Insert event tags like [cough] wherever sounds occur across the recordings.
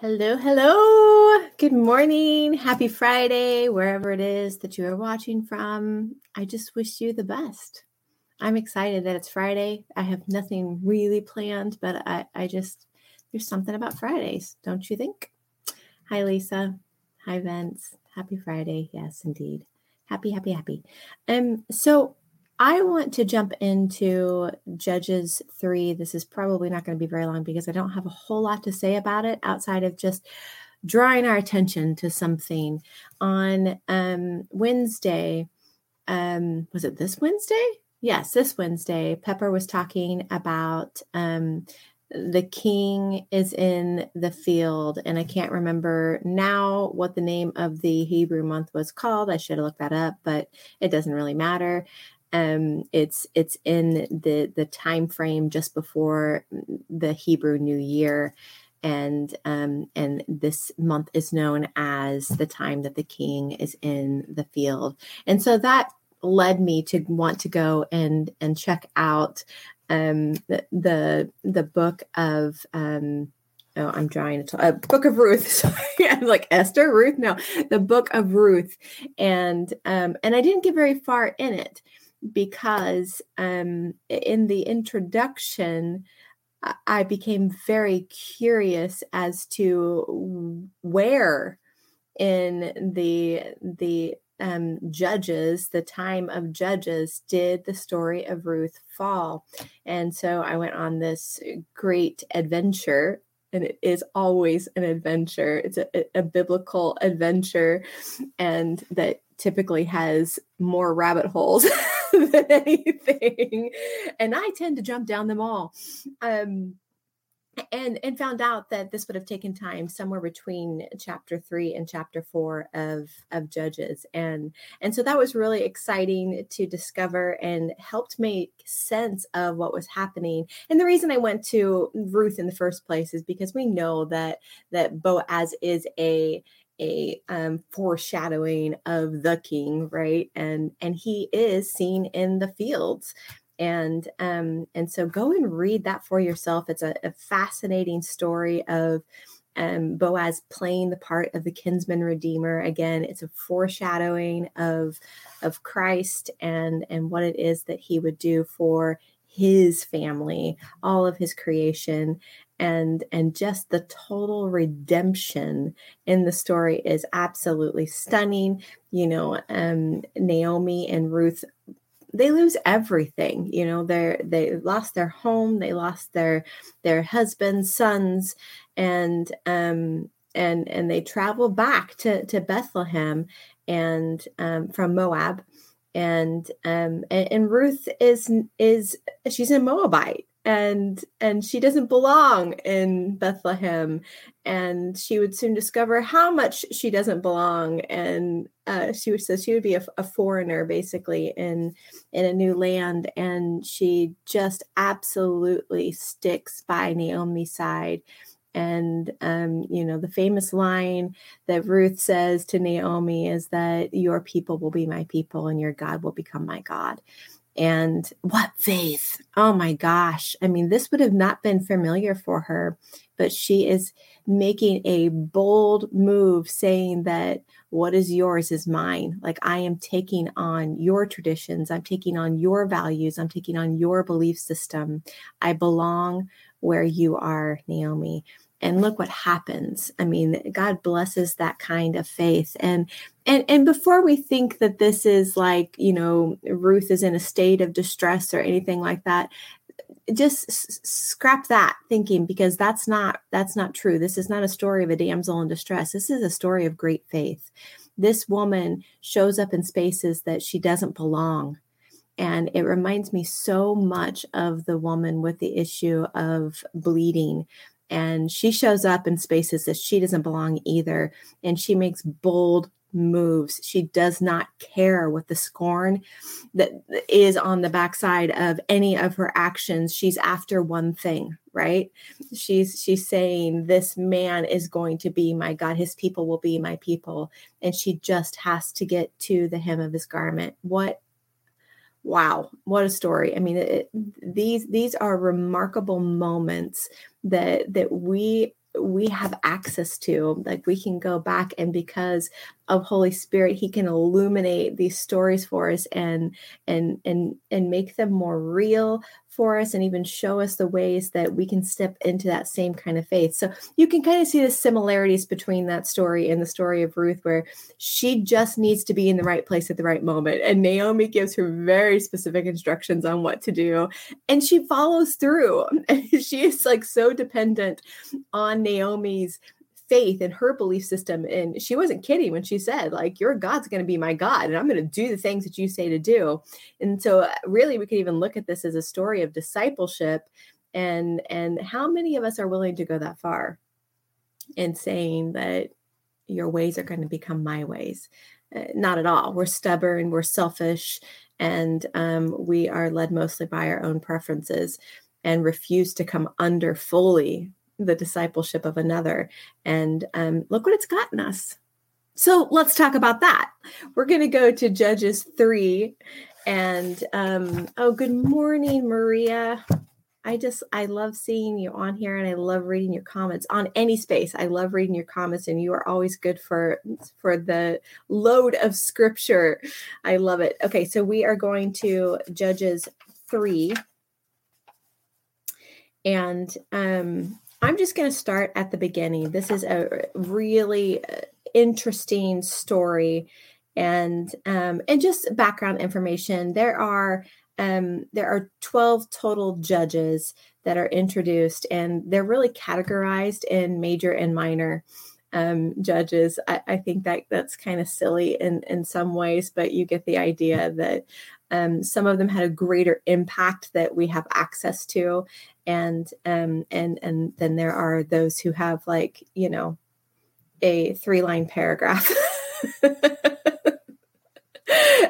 Hello, hello. Good morning. Happy Friday, wherever it is that you are watching from. I just wish you the best. I'm excited that it's Friday. I have nothing really planned, but I, I just, there's something about Fridays, don't you think? Hi, Lisa. Hi, Vince. Happy Friday. Yes, indeed. Happy, happy, happy. Um, so I want to jump into Judges 3. This is probably not going to be very long because I don't have a whole lot to say about it outside of just drawing our attention to something. On um, Wednesday, um, was it this Wednesday? Yes, this Wednesday, Pepper was talking about um, the king is in the field and i can't remember now what the name of the hebrew month was called i should have looked that up but it doesn't really matter um, it's it's in the the time frame just before the Hebrew New Year, and um, and this month is known as the time that the king is in the field, and so that led me to want to go and and check out um, the, the the book of um, oh i'm to a book of ruth. [laughs] Sorry. I'm like esther? Ruth? No. The book of ruth. And um and i didn't get very far in it because um, in the introduction, I became very curious as to where in the the um, judges, the time of judges, did the story of Ruth fall, and so I went on this great adventure. And it is always an adventure. It's a, a biblical adventure, and that typically has more rabbit holes [laughs] [laughs] than anything. And I tend to jump down them all. Um, and and found out that this would have taken time somewhere between chapter 3 and chapter 4 of of judges and and so that was really exciting to discover and helped make sense of what was happening and the reason i went to ruth in the first place is because we know that that boaz is a a um, foreshadowing of the king, right? And and he is seen in the fields, and um, and so go and read that for yourself. It's a, a fascinating story of um, Boaz playing the part of the kinsman redeemer. Again, it's a foreshadowing of of Christ and and what it is that he would do for his family, all of his creation, and and just the total redemption in the story is absolutely stunning. You know um naomi and ruth they lose everything you know they're they lost their home they lost their their husbands sons and um and and they travel back to to bethlehem and um from moab. And um and, and ruth is is she's a moabite and and she doesn't belong in Bethlehem. And she would soon discover how much she doesn't belong. And uh, she would say she would be a, a, foreigner basically in in a new land. And she just absolutely sticks by Naomi's side. And um, you know the famous line that Ruth says to Naomi is that your people will be my people and your God will become my God and what faith! Oh my gosh. I mean, this would have not been familiar for her, but she is making a bold move saying that what is yours is mine. Like I am taking on your traditions, I'm taking on your values, I'm taking on your belief system. I belong where you are, Naomi and look what happens. I mean god blesses that kind of faith. And and and before we think that this is like you know ruth is in a state of distress or anything like that just s- scrap that thinking because that's not that's not true. This is not a story of a damsel in distress. This is a story of great faith. This woman shows up in spaces that she doesn't belong. And it reminds me so much of the woman with the issue of bleeding and she shows up in spaces that she doesn't belong either and she makes bold moves. She does not care what the scorn that is on the backside of any of her actions. She's after one thing right? She's she's saying this man is going to be my god. His people will be my people. And she just has to get to the hem of his garment. What wow what a story. I mean it, these these are remarkable moments that that we we have access to like we can go back and because of holy spirit he can illuminate these stories for us and and and and make them more real for us and even show us the ways that we can step into that same kind of faith. So you can kind of see the similarities between that story and the story of ruth where she just needs to be in the right place at the right moment. And naomi gives her very specific instructions on what to do. And she follows through. [laughs] She is like so dependent on naomi's faith and her belief system. And she wasn't kidding when she said, like, your God's going to be my God, and I'm going to do the things that you say to do. And so, uh, really, we could even look at this as a story of discipleship and and how many of us are willing to go that far in saying that your ways are going to become my ways uh, not at all we're stubborn we're selfish and um, we are led mostly by our own preferences and refuse to come under fully the discipleship of another. And um, look what it's gotten us. So let's talk about that. We're going to go to Judges 3. And um, oh, good morning, Maria. I just, I love seeing you on here and I love reading your comments on any space. I love reading your comments and you are always good for for the load of scripture. I love it. Okay, so we are going to Judges 3 and um I'm just going to start at the beginning. This is a really uh, interesting story and um, and just background information. There are um, there are 12 total judges that are introduced, and they're really categorized in major and minor um, judges. I, I, think that that's kind of silly in in some ways, but you get the idea that um, some of them had a greater impact that we have access to, and um, and and then there are those who have like you know a three line paragraph. [laughs]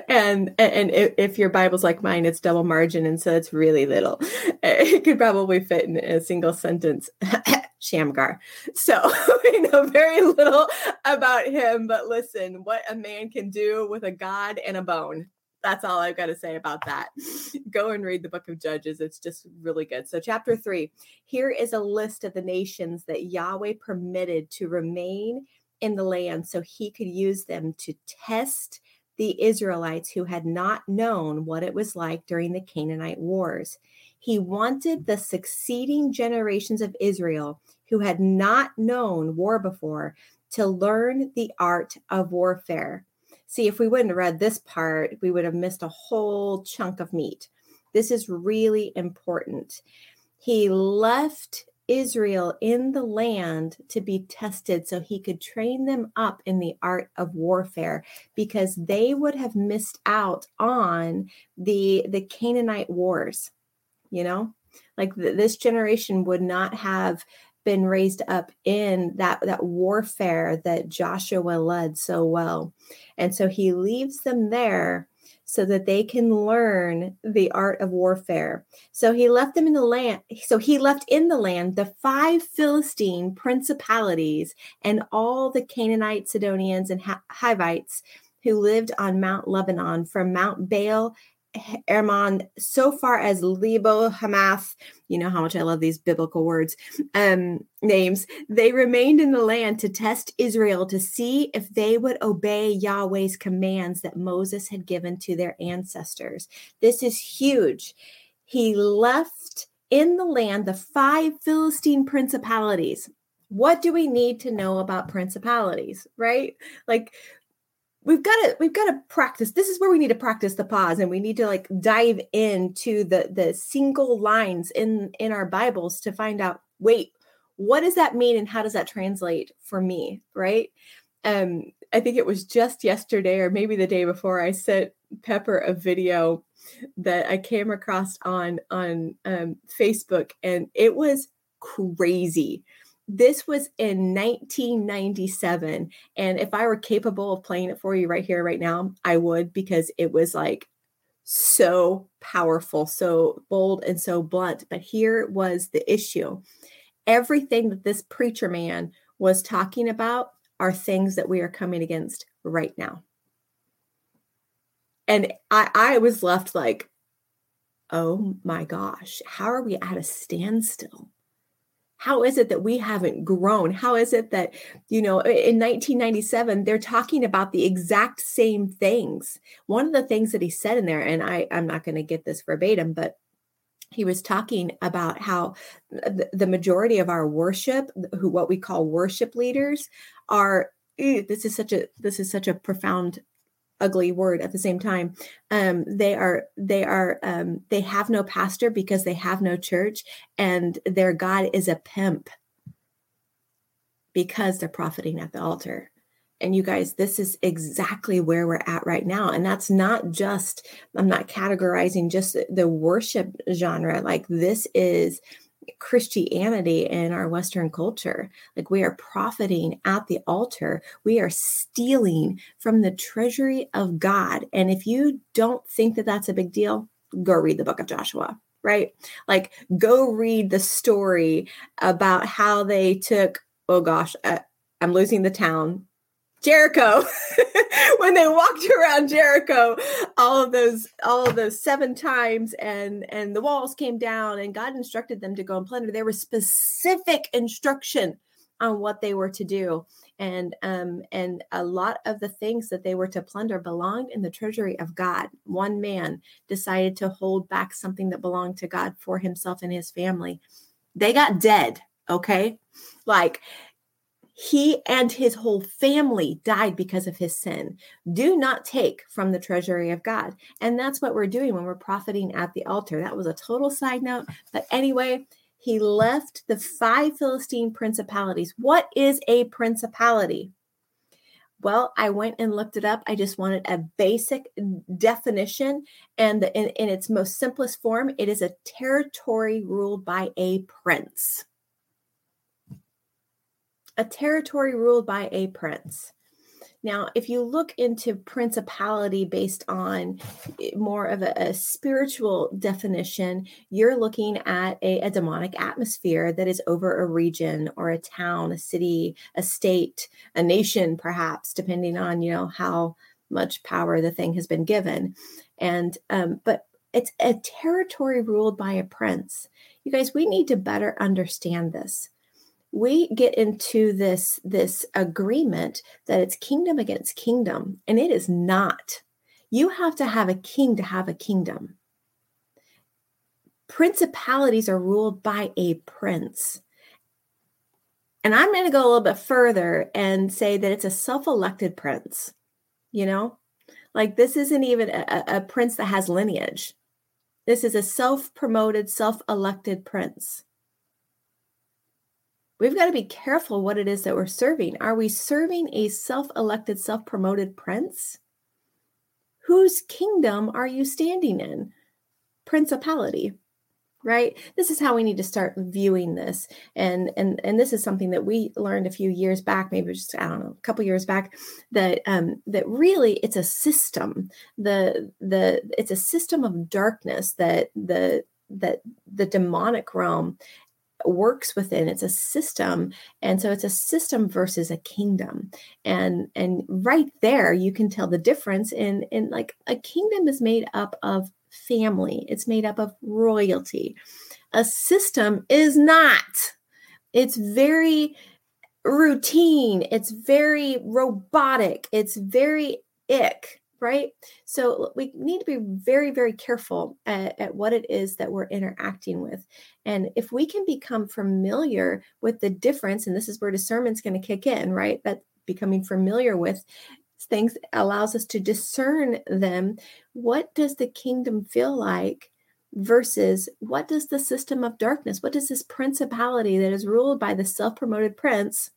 and and if your bible's like mine it's double margin and so it's really little [laughs] it could probably fit in a single sentence [laughs] Shamgar. So we know very little about him, but listen, what a man can do with a God and a bone. That's all I've got to say about that. [laughs] Go and read the book of Judges. It's just really good. So, chapter three here is a list of the nations that Yahweh permitted to remain in the land so he could use them to test the Israelites who had not known what it was like during the Canaanite wars. He wanted the succeeding generations of Israel who had not known war before to learn the art of warfare. See, if we wouldn't have read this part, we would have missed a whole chunk of meat. This is really important. He left Israel in the land to be tested so he could train them up in the art of warfare because they would have missed out on the the Canaanite wars you know like th- this generation would not have been raised up in that that warfare that Joshua led so well. And so he leaves them there so that they can learn the art of warfare. So he left them in the land. So he left in the land the five Philistine principalities and all the Canaanite, Sidonians, and Hivites who lived on Mount Lebanon from Mount Baal Hermon so far as Lebo Hamath, you know how much I love these biblical words, um, names. They remained in the land to test Israel to see if they would obey Yahweh's commands that Moses had given to their ancestors. This is huge. He left in the land the five Philistine principalities. What do we need to know about principalities, right? Like we've got to we've got to practice this is where we need to practice the pause and we need to like dive into the the single lines in in our bibles to find out wait what does that mean and how does that translate for me right? Um i think it was just yesterday or maybe the day before i sent pepper a video that i came across on on um, facebook and it was crazy this was in 1997 and if i were capable of playing it for you right here right now i would because it was like so powerful so bold and so blunt. But here was the issue. Everything that this preacher man was talking about are things that we are coming against right now. And i i was left like oh my gosh how are we at a standstill How is it that we haven't grown? How is it that, you know, in 1997, they're talking about the exact same things? One of the things that he said in there, and I, I'm not going to get this verbatim, but he was talking about how the majority of our worship, who what we call worship leaders, are this is such a this is such a profound ugly word at the same time. Um, they are they are um, they have no pastor because they have no church and their god is a pimp because they're profiting at the altar. And you guys this is exactly where we're at right now. And that's not just i'm not categorizing just the worship genre. Like this is Christianity in our Western culture. Like we are profiting at the altar, we are stealing from the treasury of God. And if you don't think that that's a big deal, go read the book of Joshua, right? Like go read the story about how they took, oh gosh, uh, I'm losing the town. Jericho. [laughs] When they walked around Jericho all of those all of those seven times and and the walls came down and God instructed them to go and plunder. There was specific instruction on what they were to do. And um and a lot of the things that they were to plunder belonged in the treasury of God. One man decided to hold back something that belonged to God for himself and his family. They got dead okay? Like he and his whole family died because of his sin. Do not take from the treasury of God. And that's what we're doing when we're profiting at the altar. That was a total side note. But anyway, he left the five Philistine principalities. What is a principality? Well, I went and looked it up. I just wanted a basic definition. And in, in its most simplest form, it is a territory ruled by a prince a territory ruled by a prince. Now, if you look into principality based on eh, more of a, a spiritual definition, you're looking at a, a, demonic atmosphere that is over a region or a town, a city, a state, a nation, perhaps, depending on you know how much power the thing has been given. And um, but it's a territory ruled by a prince. You guys, we need to better understand this we get into this this agreement that it's kingdom against kingdom and it is not. You have to have a king to have a kingdom. Principalities are ruled by a prince. And i'm going to go a little bit further and say that it's a self-elected prince you know? Like this isn't even a, a prince that has lineage. This is a self-promoted self-elected prince we've got to be careful what it is that we're serving. Are we serving a self elected, self promoted prince? Whose kingdom are you standing in? Principality right this is how we need to start viewing this and and and this is something that we learned a few years back maybe just i don't know a couple years back that um that really it's a system the the it's a system of darkness that the that the demonic realm works within. It's a system and so it's a system versus a kingdom. And and right there you can tell the difference in in like a kingdom is made up of family. It's made up of royalty. A system is not. It's very routine. It's very robotic. It's very ick right? So we need to be very, very careful at, at, what it is that we're interacting with. And if we can become familiar with the difference, and this is where discernment's going to kick in, right? That becoming familiar with things allows us to discern them. What does the kingdom feel like? Versus what does the system of darkness, what does this principality that is ruled by the self promoted prince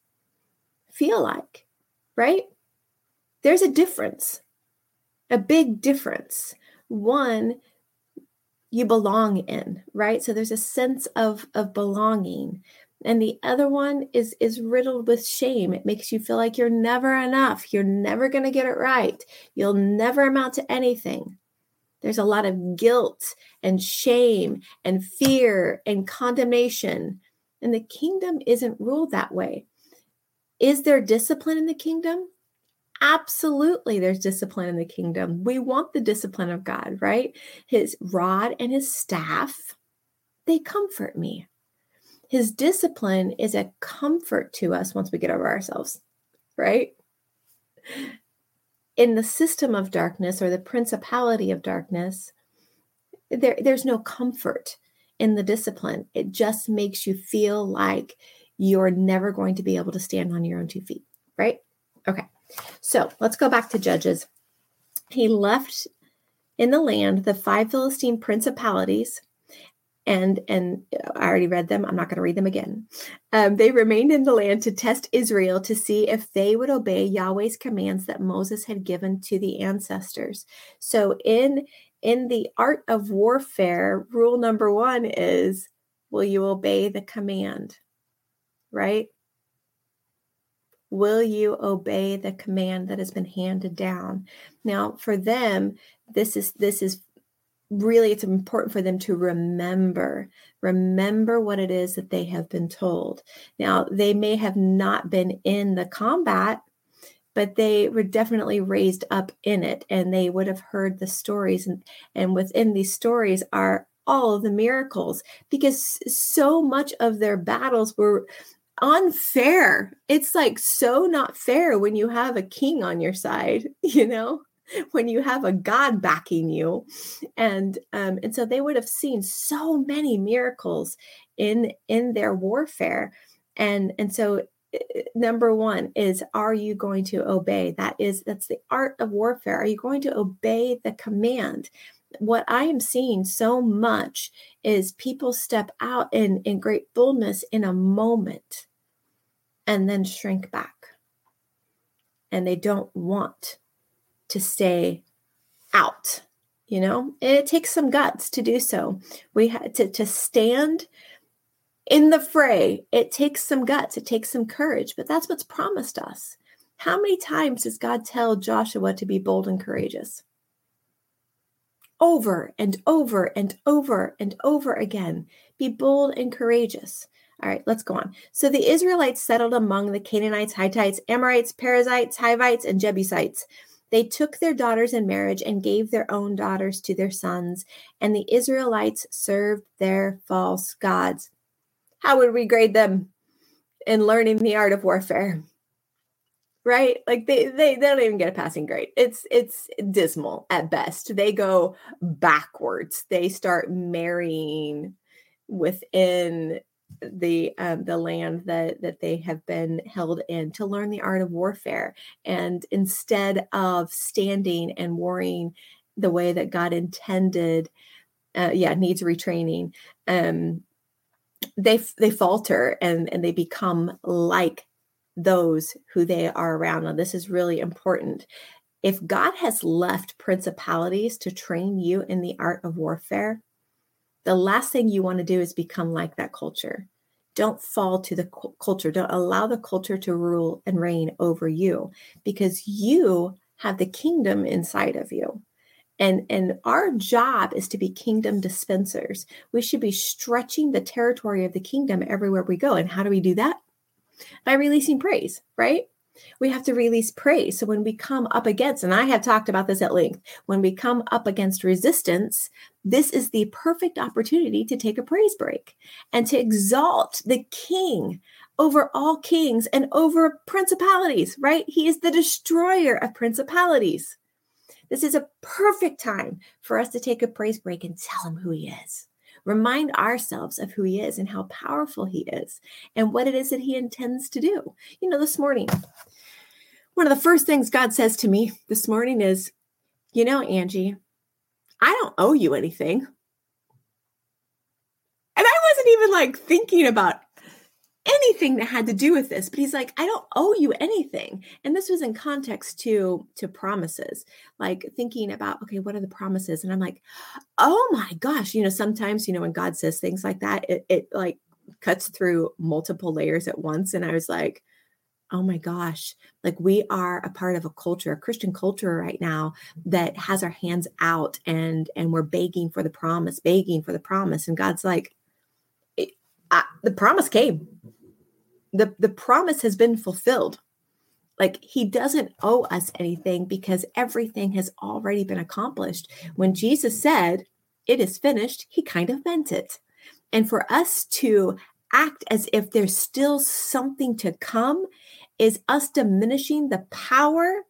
feel like? Right? There's a difference a big difference. One, you belong in, right? So there's a sense of of belonging. And the other one is is riddled with shame. It makes you feel like you're never enough. You're never going to get it right. You'll never amount to anything. There's a lot of guilt and shame and fear and condemnation. And the kingdom isn't ruled that way. Is there discipline in the kingdom? Absolutely, there's discipline in the kingdom. We want the discipline of God, right? His rod and his staff, they comfort me. His discipline is a comfort to us once we get over ourselves, right? In the system of darkness or the principality of darkness, there, there's no comfort in the discipline. It just makes you feel like you're never going to be able to stand on your own two feet, right? Okay. So let's go back to Judges. He left in the land the five Philistine principalities and and I already read them. I'm not going to read them again. Um, they remained in the land to test Israel to see if they would obey Yahweh's commands that Moses had given to the ancestors. So in in the art of warfare, rule number one is: Will you obey the command? Right? Will you obey the command that has been handed down? Now, for them, this is this is really it's important for them to remember remember what it is that they have been told now they may have not been in the combat but they were definitely raised up in it and they would have heard the stories and and within these stories are all of the miracles because so much of their battles were unfair. It's like so not fair when you have a king on your side [laughs] you know? When you have a God backing you. And um, and so they would have seen so many miracles in in their warfare. And and so eh, eh, number one is are you going to obey? That is that's the art of warfare. Are you going to obey the command? What i am seeing so much is people step out in in great boldness in a moment and then shrink back. And they don't want to stay out you know? And it takes some guts to do so. We had to, to stand in the fray it takes some guts it takes some courage but that's what's promised us. How many times does god tell joshua to be bold and courageous? Over and over and over and over again. Be bold and courageous all right, let's go on. So the Israelites settled among the Canaanites, Hittites, Amorites, Perizzites, Hivites, and Jebusites. They took their daughters in marriage and gave their own daughters to their sons, and the Israelites served their false gods. How would we grade them in learning the art of warfare? Right? Like they, they they don't even get a passing grade. It's it's dismal at best. They go backwards. They start marrying within the um, the land that that they have been held in to learn the art of warfare. And instead of standing and warring the way that god intended uh, yeah needs retraining um they they falter and and they become like those who they are around. Now this is really important. If god has left principalities to train you in the art of warfare the last thing you want to do is become like that culture. Don't fall to the culture. Don't allow the culture to rule and reign over you because you have the kingdom inside of you. And, and our job is to be kingdom dispensers. We should be stretching the territory of the kingdom everywhere we go. And how do we do that? By releasing praise, right? We have to release praise. So when we come up against, and I have talked about this at length, when we come up against resistance, this is the perfect opportunity to take a praise break and to exalt the king over all kings and over principalities, right? He is the destroyer of principalities. This is a perfect time for us to take a praise break and tell him who he is remind ourselves of who he is and how powerful he is and what it is that he intends to do. You know, this morning, one of the first things God says to me this morning is, You know, Angie, I don't owe you anything. And I wasn't even like thinking about anything that had to do with this but he's like i don't owe you anything. And this was in context to to promises like thinking about okay what are the promises? And i'm like oh my gosh you know sometimes you know when god says things like that it, it like cuts through multiple layers at once. And i was like oh my gosh. Like we are a part of a culture a christian culture right now that has our hands out and and we're begging for the promise begging for the promise. And god's like I, the promise came. The, the promise has been fulfilled. Like he doesn't owe us anything because everything has already been accomplished. When Jesus said, It is finished, he kind of meant it. And for us to act as if there's still something to come is us diminishing the power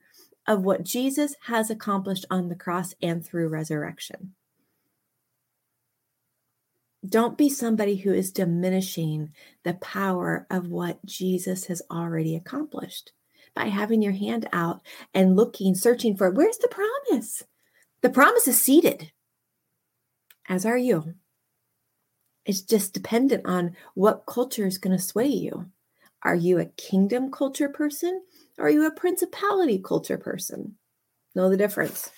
of what Jesus has accomplished on the cross and through resurrection. Don't be somebody who is diminishing the power of what Jesus has already accomplished by having your hand out and looking, searching for where's the promise? The promise is seated, as are you. It's just dependent on what culture is going to sway you. Are you a kingdom culture person or are you a principality culture person? Know the difference.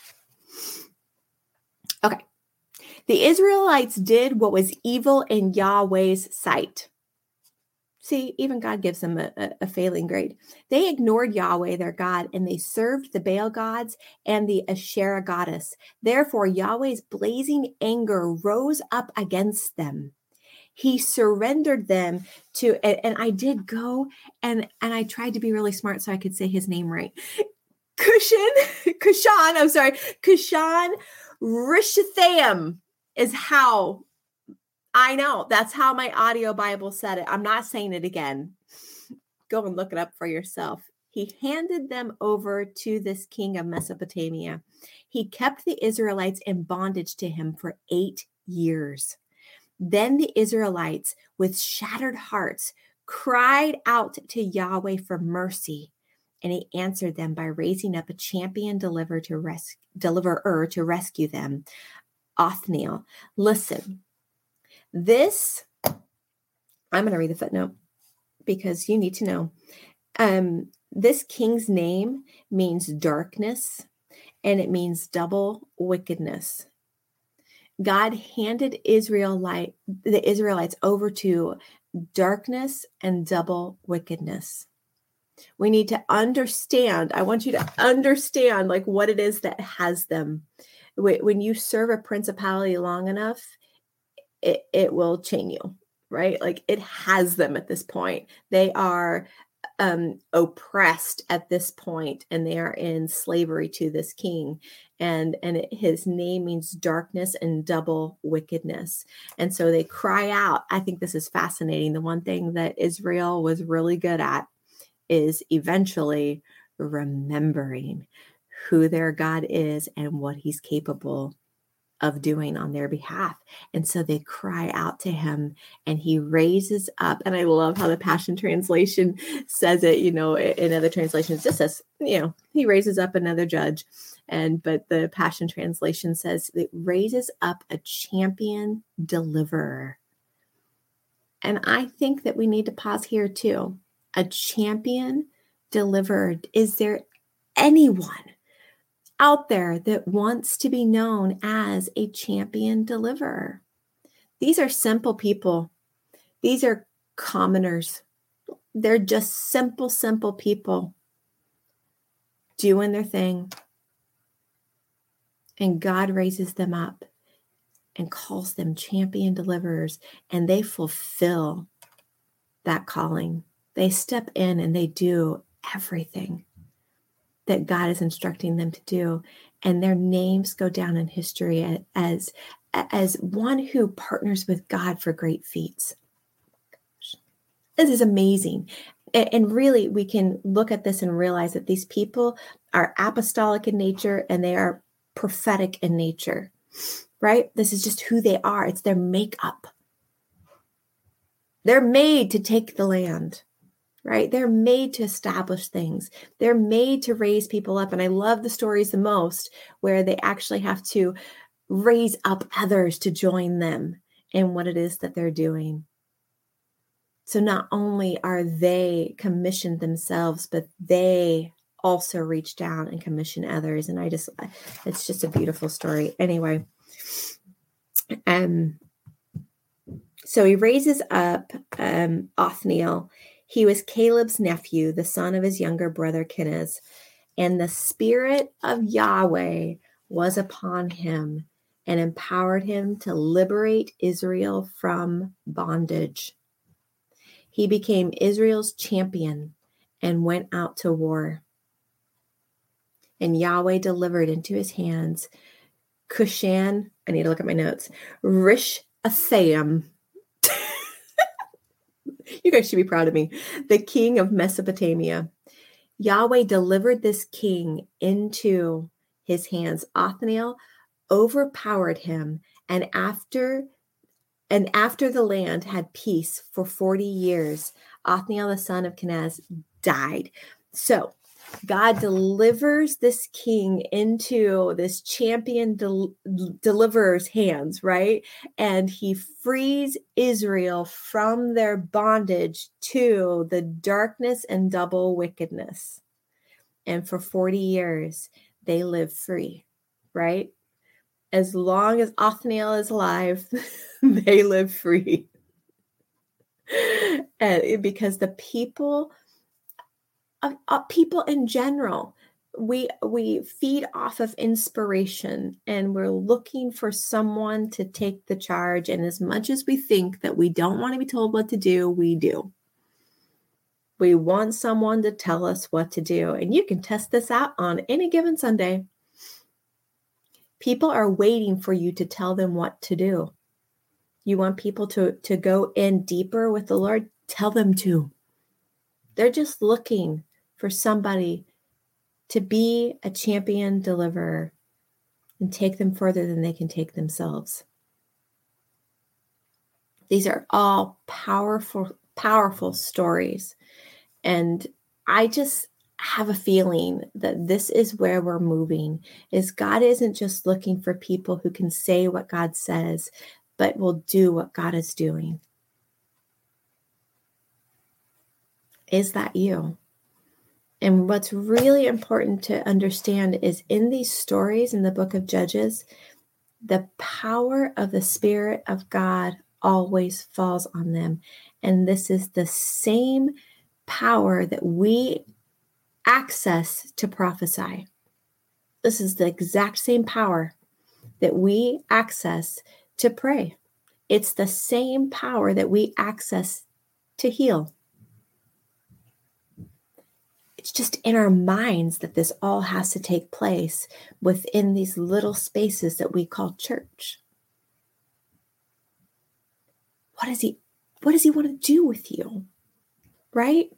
The Israelites did what was evil in Yahweh's sight. See, even God gives them a, a, failing grade. They ignored Yahweh, their God, and they served the Baal gods and the Asherah goddess. Therefore, Yahweh's blazing anger rose up against them. He surrendered them to, and, and I did go and and I tried to be really smart so I could say his name right. Cushan, [laughs] Cushan, I'm sorry, Cushan Rishathaim is how I know. That's how my audio Bible said it. I'm not saying it again. Go and look it up for yourself. He handed them over to this king of Mesopotamia. He kept the Israelites in bondage to him for eight years. Then the Israelites, with shattered hearts, cried out to Yahweh for mercy. And he answered them by raising up a champion deliverer to, res- deliverer to rescue them, Othniel. Listen, this, I'm going to read the footnote because you need to know. Um, this king's name means darkness and it means double wickedness. God handed Israel light, the Israelites over to darkness and double wickedness. We need to understand. I want you to understand like what it is that has them when you serve a principality long enough, it, it will chain you, right? Like it has them at this point. They are um, oppressed at this point and they are in slavery to this king and and it, his name means darkness and double wickedness and so they cry out i think this is fascinating the one thing that israel was really good at is eventually remembering who their God is and what he's capable of doing on their behalf. And so they cry out to him and he raises up. And I love how the Passion Translation says it, you know, in other translations, just says, you know, he raises up another judge. And but the Passion Translation says it raises up a champion deliverer. And I think that we need to pause here too. A champion delivered. Is there anyone out there that wants to be known as a champion deliverer. These are simple people. These are commoners. They're just simple, simple people doing their thing. And God raises them up and calls them champion deliverers, and they fulfill that calling. They step in and they do everything that God is instructing them to do. And their names go down in history as, as one who partners with God for great feats. This is amazing. And really, we can look at this and realize that these people are apostolic in nature and they are prophetic in nature, right? This is just who they are, it's their makeup. They're made to take the land right? They're made to establish things. They're made to raise people up. And I love the stories the most where they actually have to raise up others to join them in what it is that they're doing. So not only are they commissioned themselves, but they also reach down and commission others. And I just, it's just a beautiful story. Anyway, um, so he raises up um, Othniel he was Caleb's nephew, the son of his younger brother Kenaz, and the Spirit of Yahweh was upon him and empowered him to liberate Israel from bondage. He became Israel's champion and went out to war. And Yahweh delivered into his hands Cushan, I need to look at my notes, Rish Atham, you guys should be proud of me. The king of Mesopotamia. Yahweh delivered this king into his hands. Othniel overpowered him, and after and after the land had peace for 40 years, Othniel the son of Kenaz died. So God delivers this king into this champion del- deliverer's hands, right? And he frees Israel from their bondage to the darkness and double wickedness. And for 40 years, they live free, right? As long as Othniel is alive, [laughs] they live free. [laughs] and because the people uh, people in general. We we feed off of inspiration and we're looking for someone to take the charge. And as much as we think that we don't want to be told what to do we do. We want someone to tell us what to do. And you can test this out on any given sunday. People are waiting for you to tell them what to do. You want people to to go in deeper with the lord? Tell them to. They're just looking for somebody to be a champion deliverer and take them further than they can take themselves. These are all powerful, powerful stories. And I just have a feeling that this is where we're moving is God isn't just looking for people who can say what God says, but will do what God is doing. Is that you? And what's really important to understand is in these stories in the book of Judges, the power of the Spirit of God always falls on them. And this is the same power that we access to prophesy. This is the exact same power that we access to pray. It's the same power that we access to heal it's just in our minds that this all has to take place within these little spaces that we call church. What does he what does he want to do with you? Right?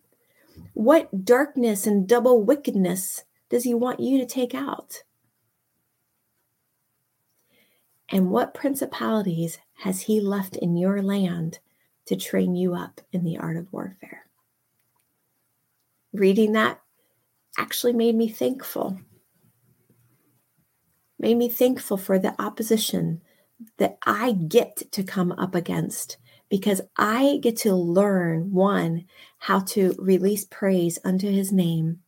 What darkness and double wickedness does he want you to take out? And what principalities has he left in your land to train you up in the art of warfare? Reading that actually made me thankful. Made me thankful for the opposition that I get to come up against because I get to learn one, how to release praise unto his name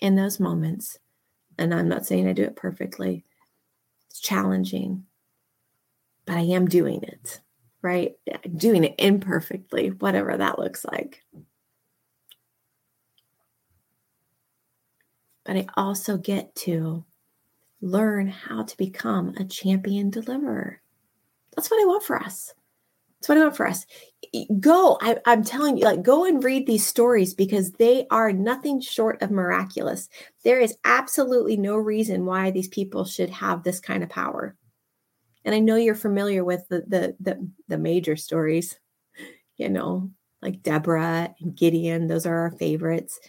in those moments. And I'm not saying I do it perfectly, it's challenging, but I am doing it, right? Doing it imperfectly, whatever that looks like. But I also get to learn how to become a champion deliverer. That's what I want for us. That's what I want for us. Go, I, am telling you, like, go and read these stories because they are nothing short of miraculous. There is absolutely no reason why these people should have this kind of power. And I know you're familiar with the the the, the major stories, you know, like Deborah and Gideon. Those are our favorites.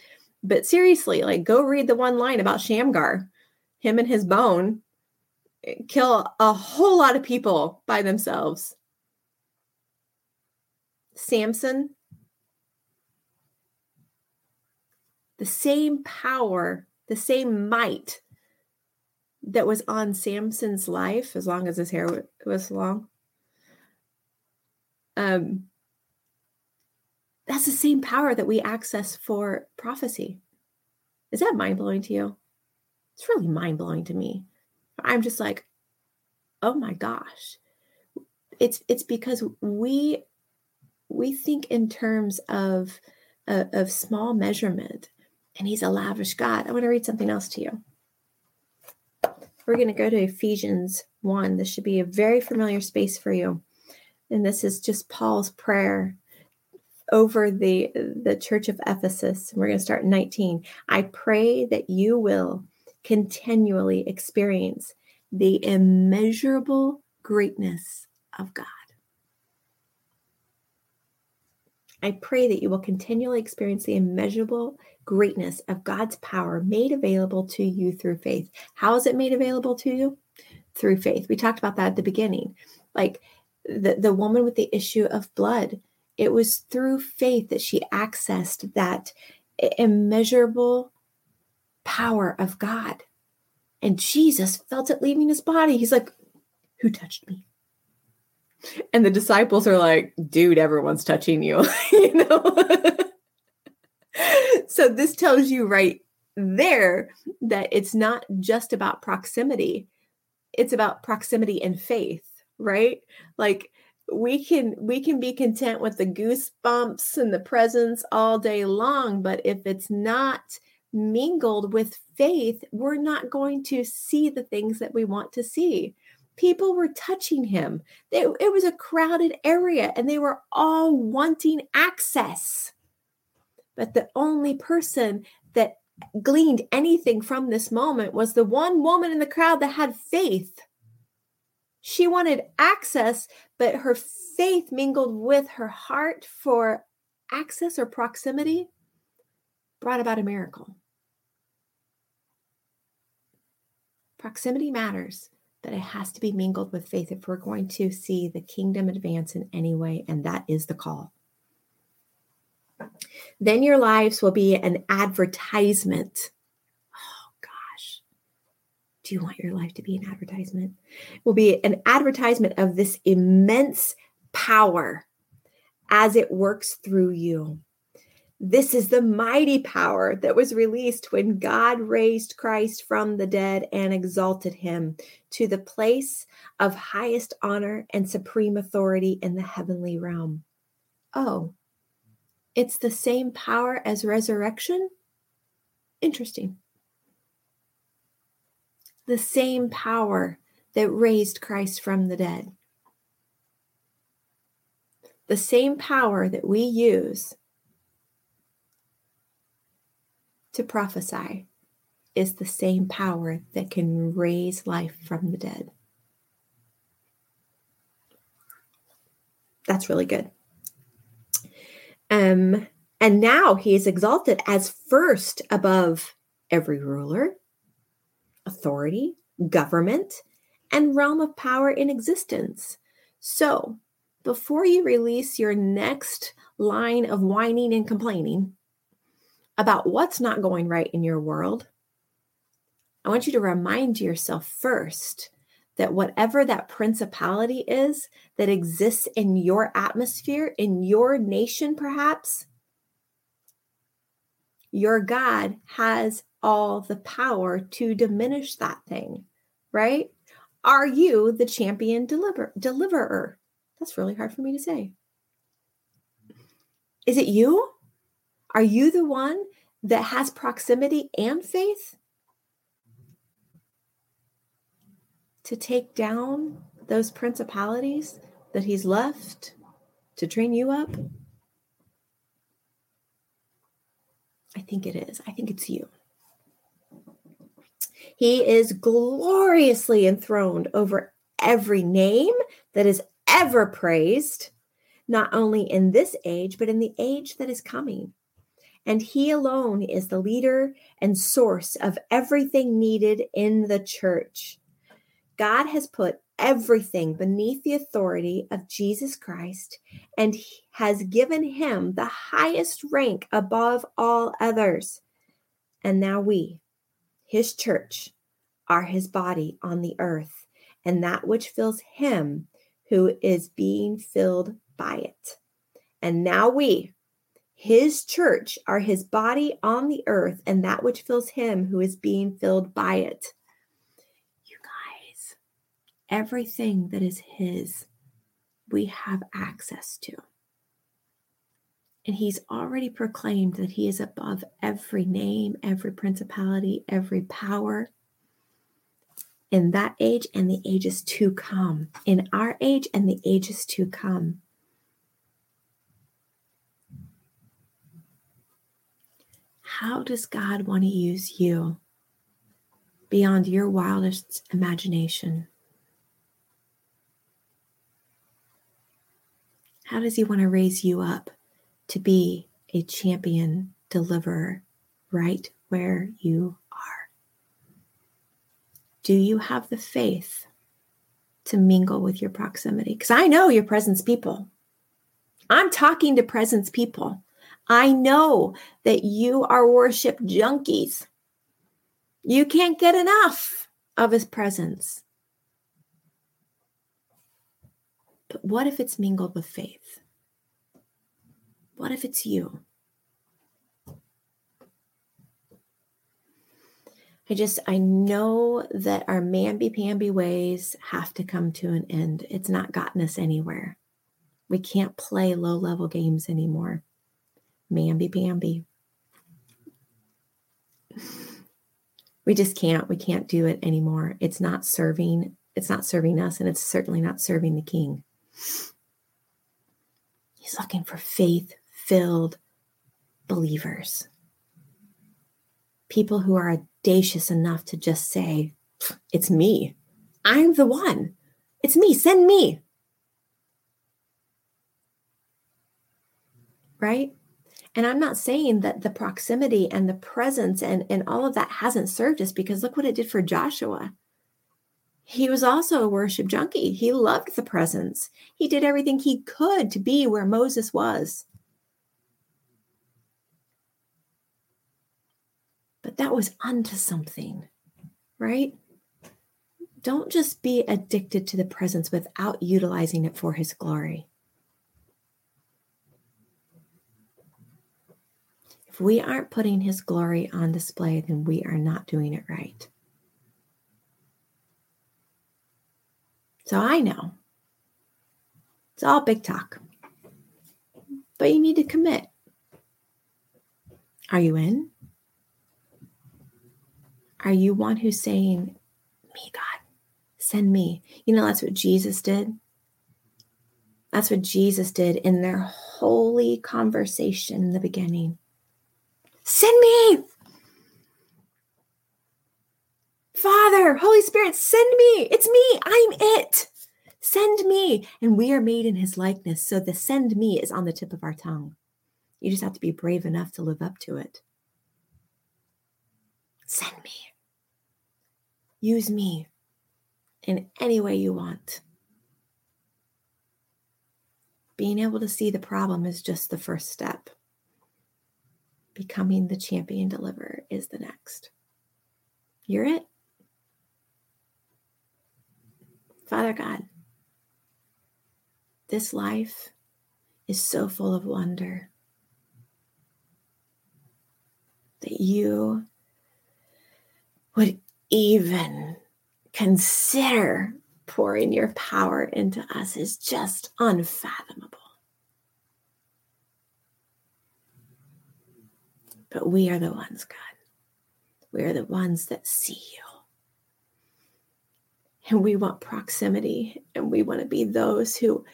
But seriously, like go read the one line about Shamgar. Him and his bone eh, kill a whole lot of people by themselves. Samson, the same power, the same might that was on Samson's life, as long as his hair was long, um, that's the same power that we access for prophecy. Is that mind blowing to you? It's really mind blowing to me. I'm just like, oh my gosh. It's it's because we we think in terms of uh, of small measurement, and He's a lavish God. I want to read something else to you. We're going to go to Ephesians one. This should be a very familiar space for you, and this is just Paul's prayer over the the church of Ephesus. We're going to start 19. I pray that you will continually experience the immeasurable greatness of God. I pray that you will continually experience the immeasurable greatness of God's power made available to you through faith. How is it made available to you? Through faith. We talked about that at the beginning. Like the, the woman with the issue of blood, it was through faith that she accessed that immeasurable power of God. And Jesus felt it leaving his body. He's like, Who touched me? And the disciples are like, dude, everyone's touching you, [laughs] you know? so this tells you right there that it's not just about proximity, it's about proximity and faith, right? Like we can we can be content with the goosebumps and the presence all day long, but if it's not mingled with faith, we're not going to see the things that we want to see people were touching him. It was a crowded area and they were all wanting access. But the only person that gleaned anything from this moment was the one woman in the crowd that had faith. She wanted access, but her faith mingled with her heart for access or proximity brought about a miracle. Proximity matters but it has to be mingled with faith if we're going to see the kingdom advance in any way, and that is the call. Then your lives will be an advertisement. Do you want your life to be an advertisement? It will be an advertisement of this immense power as it works through you. This is the mighty power that was released when God raised Christ from the dead and exalted him to the place of highest honor and supreme authority in the heavenly realm. Oh, it's the same power as resurrection? Interesting. The same power that raised Christ from the dead. The same power that we use to prophesy is the same power that can raise life from the dead. That's really good. Um, and now he is exalted as first above every ruler, authority, government, and realm of power in existence. So, before you release your next line of whining and complaining, about what's not going right in your world, I want you to remind yourself first that whatever that principality is that exists in your atmosphere, in your nation, perhaps, your God has all the power to diminish that thing, right? Are you the champion deliver- deliverer? That's really hard for me to say. Is it you? Are you the one that has proximity and faith to take down those principalities that he's left to train you up? I think it is. I think it's you. He is gloriously enthroned over every name that is ever praised, not only in this age, but in the age that is coming and He alone is the leader and source of everything needed in the church. God has put everything beneath the authority of Jesus Christ and has given him the highest rank above all others. And now we, his church, are his body on the earth, and that which fills him who is being filled by it. And now we, his church are his body on the earth and that which fills him who is being filled by it. You guys, everything that is his, we have access to. And he's already proclaimed that he is above every name, every principality, every power in that age and the ages to come, in our age and the ages to come. How does God want to use you beyond your wildest imagination? How does He want to raise you up to be a champion deliverer right where you are? Do you have the faith to mingle with your proximity? Because I know your presence people. I'm talking to presence people. I know that you are worship junkies. You can't get enough of his presence. But what if it's mingled with faith? What if it's you? I just, I know that our mamby-pamby ways have to come to an end. It's not gotten us anywhere. We can't play low level games anymore. Mamby-pamby. We just can't. We can't do it anymore. It's not serving. It's not serving us, and it's certainly not serving the king. He's looking for faith filled believers. People who are audacious enough to just say, It's me. I'm the one. It's me. Send me. Right? And I'm not saying that the proximity and the presence and, and all of that hasn't served us because look what it did for Joshua. He was also a worship junkie. He loved the presence. He did everything he could to be where Moses was. But that was unto something, right? Don't just be addicted to the presence without utilizing it for his glory. If we aren't putting his glory on display, then we are not doing it right. So I know it's all big talk, but you need to commit. Are you in? Are you one who's saying, Me, God, send me? You know, that's what Jesus did. That's what Jesus did in their holy conversation in the beginning. Send me! Father, Holy Spirit, send me. It's me. I'm it. Send me. And we are made in his likeness. So the send me is on the tip of our tongue. You just have to be brave enough to live up to it. Send me. Use me in any way you want. Being able to see the problem is just the first step. Becoming the champion deliverer is the next. You're it. Father God, this life is so full of wonder that you would even consider pouring your power into us is just unfathomable. But we are the ones, God. We are the ones that see you. And we want proximity and we want to be those who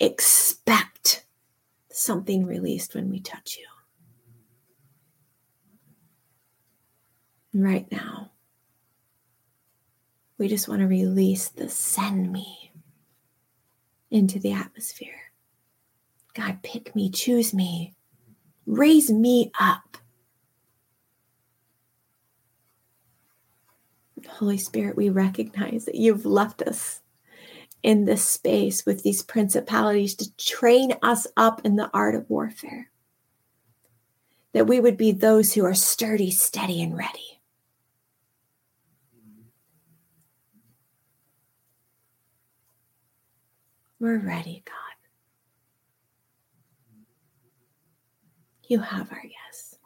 expect something released when we touch you. Right now, we just want to release the send me into the atmosphere. God, pick me, choose me, raise me up Holy Spirit, we recognize that you've left us in this space with these principalities to train us up in the art of warfare. That we would be those who are sturdy, steady, and ready. We're ready, God. You have our yes.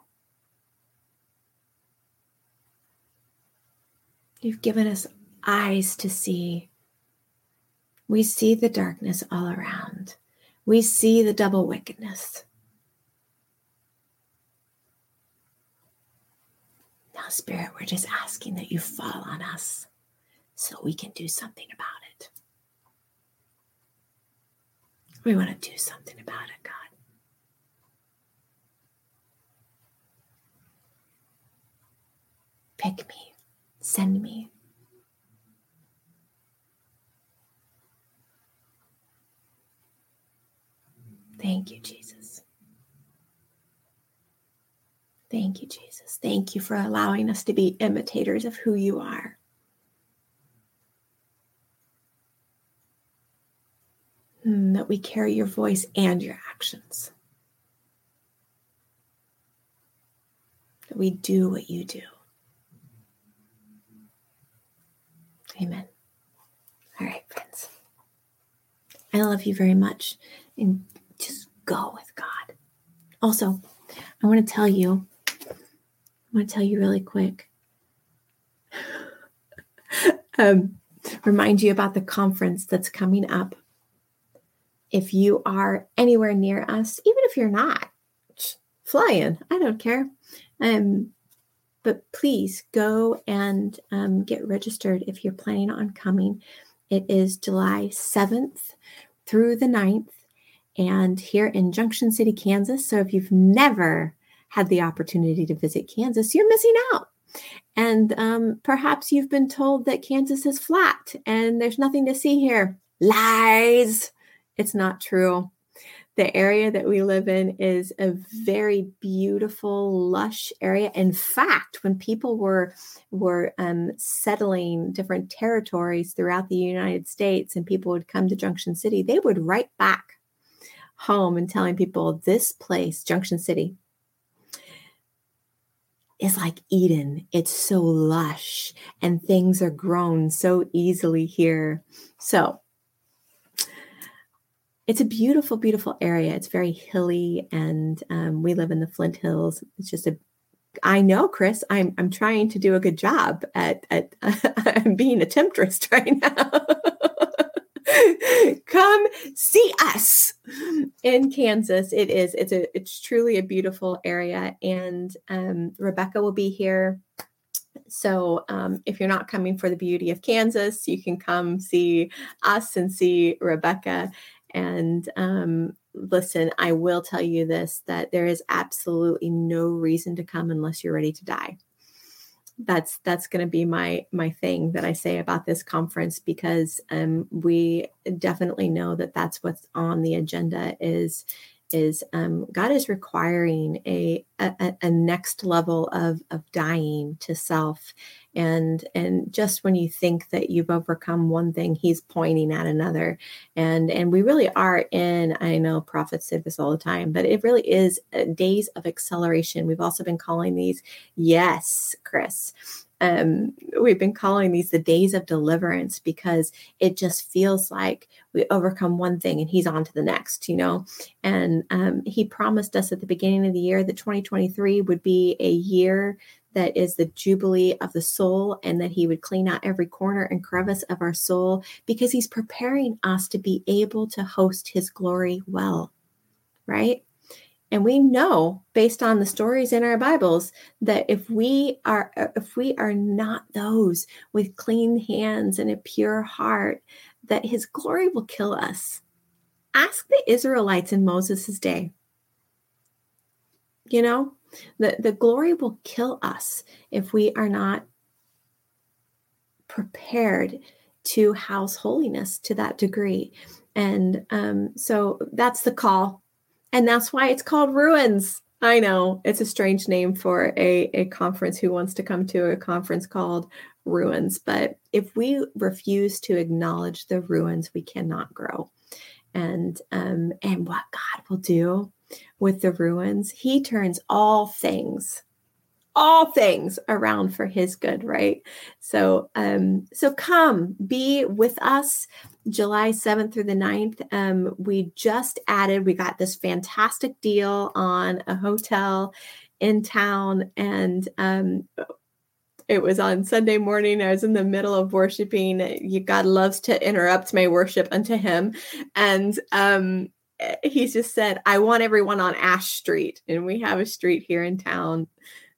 You've given us eyes to see. We see the darkness all around. We see the double wickedness. Now, Spirit, we're just asking that you fall on us so we can do something about it. We want to do something about it, God. Pick me. Send me. Thank you, Jesus. Thank you, Jesus. Thank you for allowing us to be imitators of who you are. We carry your voice and your actions. That we do what you do. Amen. All right, friends. I love you very much. And just go with God. Also, I want to tell you, I want to tell you really quick. [laughs] um, remind you about the conference that's coming up. If you are anywhere near us, even if you're not, flying. I don't care. Um, but please go and um, get registered if you're planning on coming. It is July 7th through the 9th and here in Junction City, Kansas. So if you've never had the opportunity to visit Kansas, you're missing out. And um, perhaps you've been told that Kansas is flat and there's nothing to see here. Lies. It's not true. The area that we live in is a very beautiful, lush area. In fact, when people were were um, settling different territories throughout the United States, and people would come to Junction City, they would write back home and telling people this place, Junction City, is like Eden. It's so lush and things are grown so easily here. So it's a beautiful, beautiful area. It's very hilly, and um, we live in the Flint Hills. It's just a I know, Chris. I'm I'm trying to do a good job at at [laughs] uh, being a temptress [laughs] right now. [laughs] Come see us in Kansas. It is. It's a. It's truly a beautiful area, and um, Rebecca will be here. So um, if you're not coming for the beauty of Kansas, you can come see us and see Rebecca. And um, listen, I will tell you this: that there is absolutely no reason to come unless you're ready to die. That's that's going to be my my thing that I say about this conference because um, we definitely know that that's what's on the agenda is is um, God is requiring a, a, a next level of of dying to self, and and just when you think that you've overcome one thing, He's pointing at another, and and we really are in. I know prophets say this all the time, but it really is uh, days of acceleration. We've also been calling these yes, Chris um, we've been calling these the days of deliverance because it just feels like we overcome one thing and he's on to the next, you know. And um, he promised us at the beginning of the year that 2023 would be a year that is the jubilee of the soul and that he would clean out every corner and crevice of our soul because he's preparing us to be able to host his glory well, right? And we know based on the stories in our Bibles that if we are if we are not those with clean hands and a pure heart, that his glory will kill us. Ask the Israelites in Moses' day. You know, the, the glory will kill us if we are not prepared to house holiness to that degree. And um, so that's the call and that's why it's called Ruins. I know it's a strange name for a, a conference who wants to come to a conference called Ruins. But if we refuse to acknowledge the ruins, we cannot grow. And um, and what God will do with the ruins, He turns all things all things around for his good right? So um so come be with us july 7th through the 9th um we just added we got this fantastic deal on a hotel in town and um it was on Sunday morning. I was in the middle of worshiping. God loves to interrupt my worship unto Him, and um, He's just said, "I want everyone on Ash Street," and we have a street here in town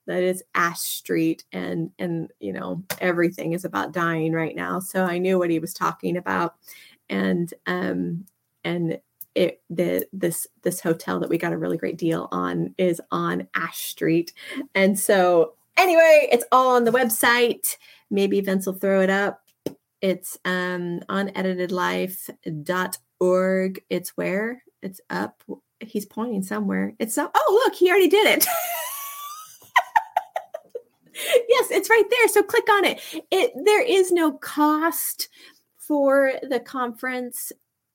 that is Ash Street and and you know everything is about dying right now. So I knew what he was talking about, and um and it the this this hotel that we got a really great deal on is on Ash Street, and so anyway, it's all on the website. Maybe Vince will throw it up. It's um uneditedlife.org. It's where it's up. He's pointing somewhere. It's so oh look, he already did it. [laughs] right there. So click on it. It there is no cost for the conference.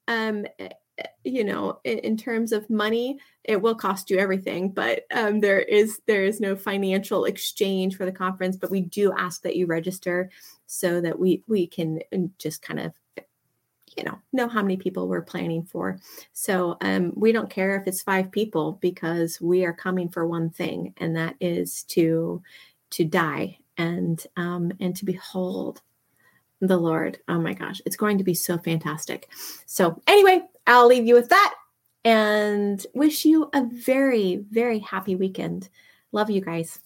Um, eh, eh, you know, in, in terms of money, it will cost you everything, but um, there is there is no financial exchange for the conference. But we do ask that you register so that we we can um, just kind of you know know how many people we're planning for so um, we don't care if it's five people because we are coming for one thing and that is to to die and um, and to behold the lord. Oh my gosh it's going to be so fantastic. So anyway i'll leave you with that and wish you a very very happy weekend. Love you guys